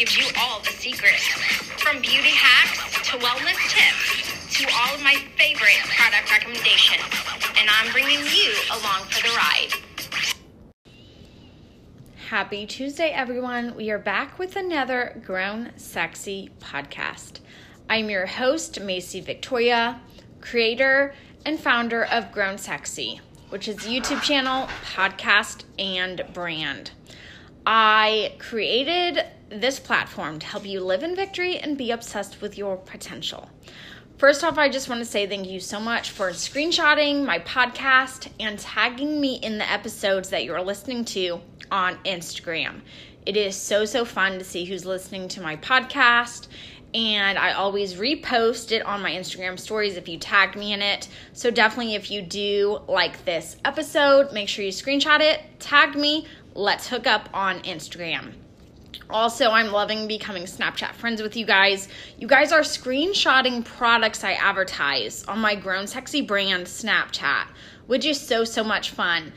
gives you all the secrets. From beauty hacks to wellness tips to all of my favorite product recommendations. And I'm bringing you along for the ride. Happy Tuesday, everyone. We are back with another Grown Sexy podcast. I'm your host, Macie Victoria, creator and founder of Grown Sexy which is YouTube channel, podcast, and brand. I created this platform to help you live in victory and be obsessed with your potential. First off, I just want to say thank you so much for screenshotting my podcast and tagging me in the episodes that you're listening to on Instagram. It is so, so fun to see who's listening to my podcast and I always repost it on my Instagram stories if you tagged me in it. So definitely if you do like this episode, make sure you screenshot it, tag me, let's hook up on Instagram. Also, I'm loving becoming Snapchat friends with you guys. You guys are screenshotting products I advertise on my Grown Sexy brand Snapchat, which is so, so much fun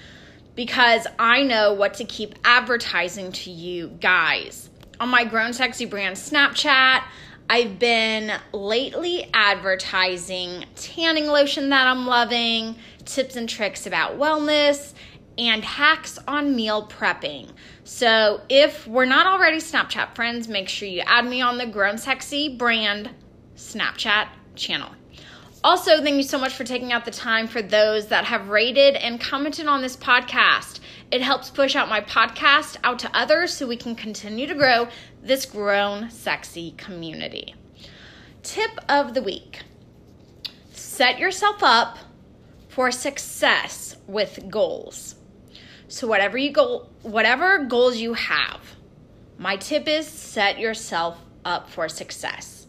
because I know what to keep advertising to you guys. On my Grown Sexy brand Snapchat, I've been lately advertising tanning lotion that I'm loving, tips and tricks about wellness, and hacks on meal prepping. So, if we're not already Snapchat friends, make sure you add me on the Grown Sexy brand Snapchat channel. Also, thank you so much for taking out the time for those that have rated and commented on this podcast. It helps push out my podcast out to others so we can continue to grow this grown sexy community. Tip of the week set yourself up for success with goals. So whatever you go whatever goals you have, my tip is set yourself up for success.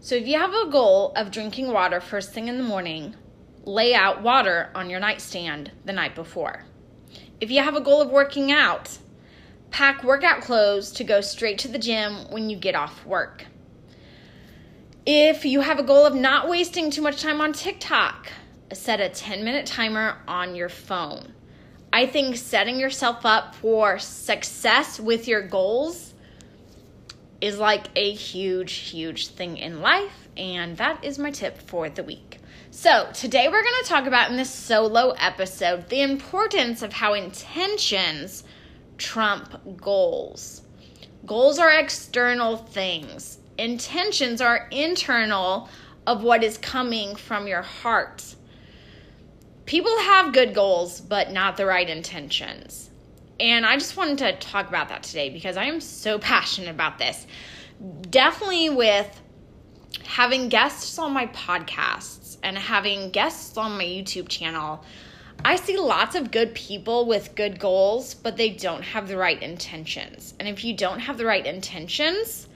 So if you have a goal of drinking water first thing in the morning, lay out water on your nightstand the night before. If you have a goal of working out, pack workout clothes to go straight to the gym when you get off work. If you have a goal of not wasting too much time on TikTok, set a 10 minute timer on your phone. I think setting yourself up for success with your goals is like a huge, huge thing in life, and that is my tip for the week. So, today we're going to talk about in this solo episode the importance of how intentions trump goals. Goals are external things, intentions are internal of what is coming from your heart. People have good goals, but not the right intentions. And I just wanted to talk about that today because I am so passionate about this. Definitely with having guests on my podcasts and having guests on my YouTube channel, I see lots of good people with good goals, but they don't have the right intentions. And if you don't have the right intentions,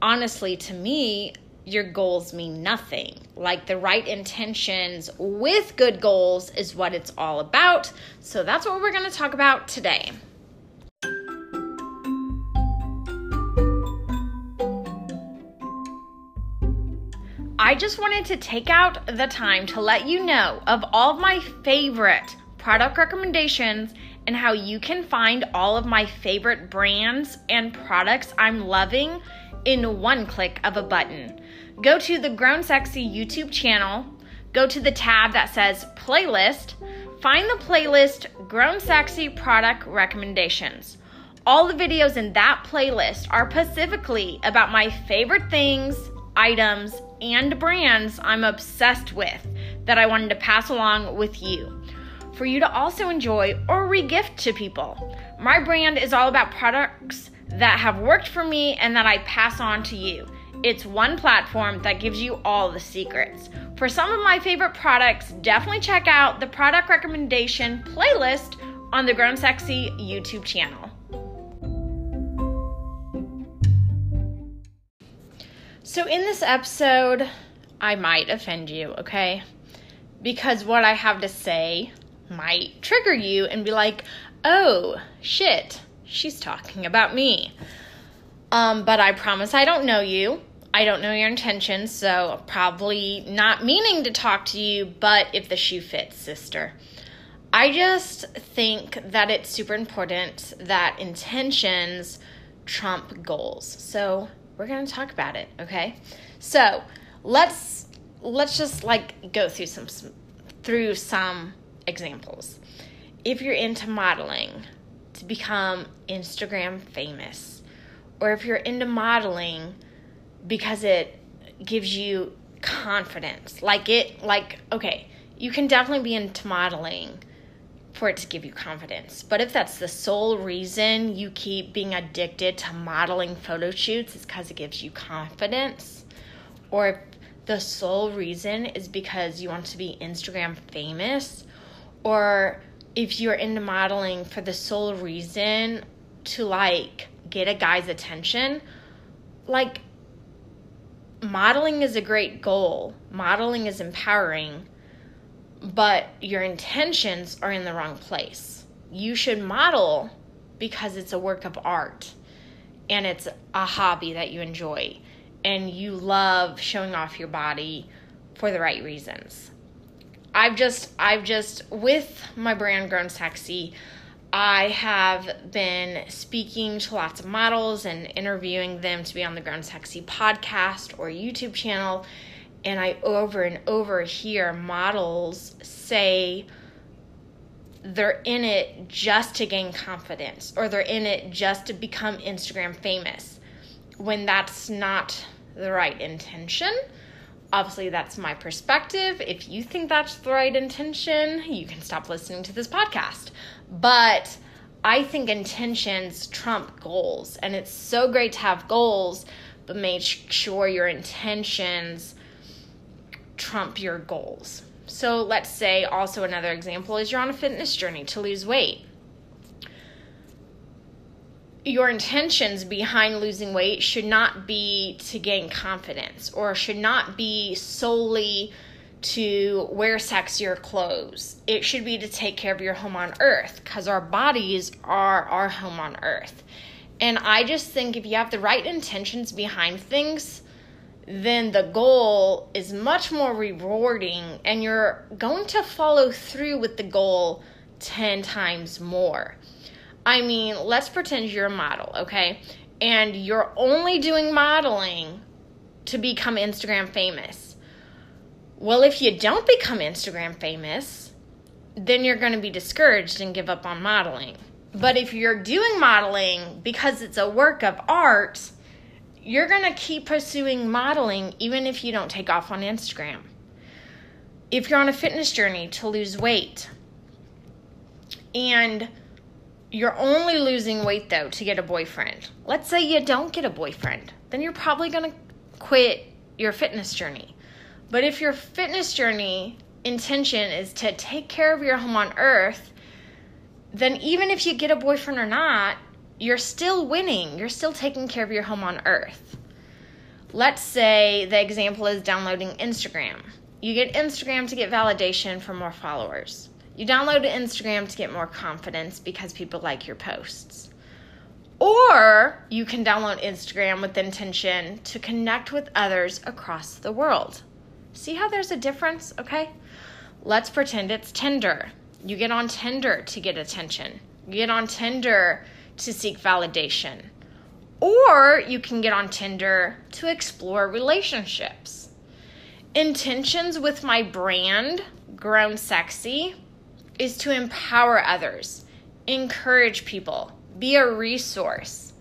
honestly, to me, your goals mean nothing. Like the right intentions with good goals is what it's all about. So that's what we're going to talk about today. I just wanted to take out the time to let you know of all of my favorite product recommendations and how you can find all of my favorite brands and products I'm loving in one click of a button. Go to the Grown Sexy YouTube channel, go to the tab that says playlist, find the playlist Grown Sexy Product Recommendations. All the videos in that playlist are specifically about my favorite things, items, and brands I'm obsessed with that I wanted to pass along with you for you to also enjoy or regift to people. My brand is all about products that have worked for me and that I pass on to you. It's one platform that gives you all the secrets. For some of my favorite products, definitely check out the product recommendation playlist on the Grown Sexy YouTube channel. So, in this episode, I might offend you, okay? Because what I have to say might trigger you and be like, oh, shit, she's talking about me. Um, but I promise I don't know you. I don't know your intentions, so probably not meaning to talk to you, but if the shoe fits, sister. I just think that it's super important that intentions trump goals. So we're gonna talk about it, okay? So let's let's just like go through some through some examples. If you're into modeling to become Instagram famous, or if you're into modeling because it gives you confidence, like it, like, okay, you can definitely be into modeling for it to give you confidence. But if that's the sole reason you keep being addicted to modeling photo shoots, is because it gives you confidence, or if the sole reason is because you want to be Instagram famous, or if you're into modeling for the sole reason to like get a guy's attention, like modeling is a great goal, modeling is empowering, but your intentions are in the wrong place. You should model because it's a work of art and it's a hobby that you enjoy and you love showing off your body for the right reasons. I've just I've just with my brand grown sexy I have been speaking to lots of models and interviewing them to be on the Grown Sexy podcast or YouTube channel. And I over and over hear models say they're in it just to gain confidence or they're in it just to become Instagram famous when that's not the right intention. Obviously, that's my perspective. If you think that's the right intention, you can stop listening to this podcast. But I think intentions trump goals, and it's so great to have goals, but make sure your intentions trump your goals. So, let's say also another example is you're on a fitness journey to lose weight your intentions behind losing weight should not be to gain confidence or should not be solely to wear sexier clothes. It should be to take care of your home on earth because our bodies are our home on earth. And I just think if you have the right intentions behind things, then the goal is much more rewarding and you're going to follow through with the goal 10 times more. I mean, let's pretend you're a model, okay? And you're only doing modeling to become Instagram famous. Well, if you don't become Instagram famous, then you're going to be discouraged and give up on modeling. But if you're doing modeling because it's a work of art, you're going to keep pursuing modeling even if you don't take off on Instagram. If you're on a fitness journey to lose weight and you're only losing weight though to get a boyfriend. Let's say you don't get a boyfriend, then you're probably going to quit your fitness journey. But if your fitness journey intention is to take care of your home on earth, then even if you get a boyfriend or not, you're still winning. You're still taking care of your home on earth. Let's say the example is downloading Instagram. You get Instagram to get validation for more followers. You download Instagram to get more confidence because people like your posts. Or you can download Instagram with intention to connect with others across the world. See how there's a difference, okay? Let's pretend it's Tinder. You get on Tinder to get attention. You get on Tinder to seek validation. Or you can get on Tinder to explore relationships. Intentions with my brand, Grown Sexy, is to empower others, encourage people, be a resource.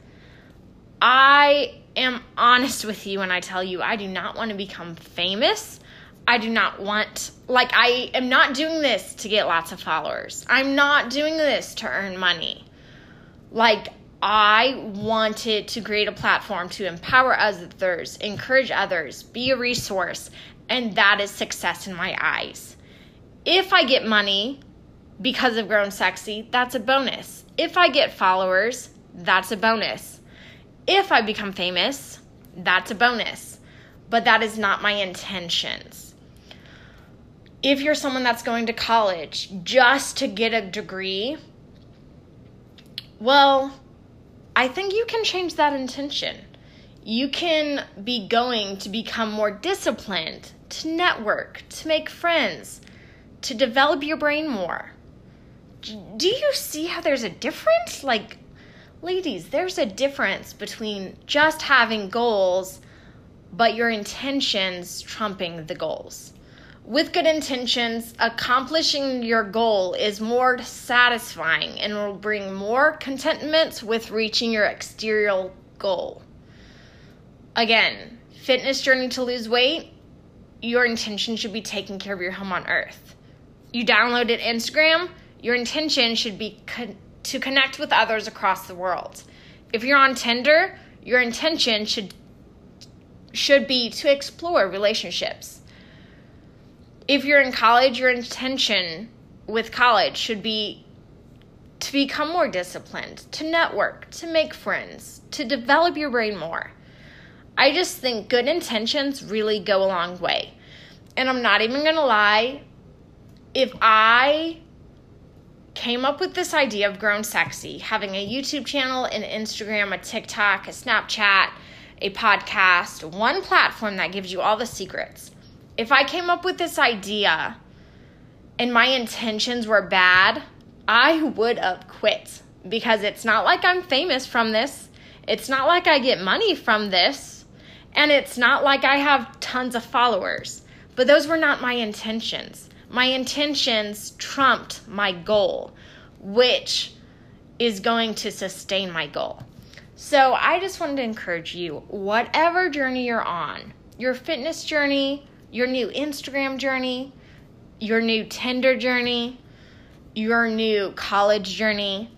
I am honest with you when I tell you I do not want to become famous. I do not want, like, I am not doing this to get lots of followers. I'm not doing this to earn money. Like, I wanted to create a platform to empower others, encourage others, be a resource, and that is success in my eyes. If I get money, because of Grown Sexy, that's a bonus. If I get followers, that's a bonus. If I become famous, that's a bonus. But that is not my intentions. If you're someone that's going to college just to get a degree, well, I think you can change that intention. You can be going to become more disciplined, to network, to make friends, to develop your brain more do you see how there's a difference? Like, ladies, there's a difference between just having goals, but your intentions trumping the goals. With good intentions, accomplishing your goal is more satisfying and will bring more contentment with reaching your exterior goal. Again, fitness journey to lose weight, your intention should be taking care of your home on earth. You downloaded Instagram, your intention should be con- to connect with others across the world. If you're on Tinder, your intention should should be to explore relationships. If you're in college, your intention with college should be to become more disciplined, to network, to make friends, to develop your brain more. I just think good intentions really go a long way. And I'm not even gonna lie, if I came up with this idea of grown sexy, having a YouTube channel, an Instagram, a TikTok, a Snapchat, a podcast, one platform that gives you all the secrets. If I came up with this idea and my intentions were bad, I would have quit because it's not like I'm famous from this. It's not like I get money from this. And it's not like I have tons of followers. But those were not my intentions my intentions trumped my goal, which is going to sustain my goal. So I just wanted to encourage you, whatever journey you're on, your fitness journey, your new Instagram journey, your new Tinder journey, your new college journey,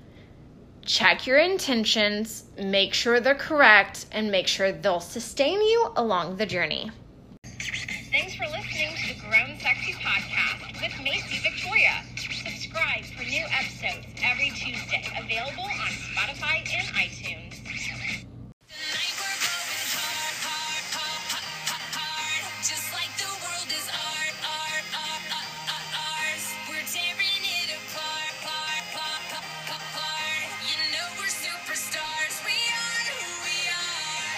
check your intentions, make sure they're correct, and make sure they'll sustain you along the journey. Thanks for listening to the Grown Sexy podcast with Macie Victoria. Subscribe for new episodes every Tuesday, available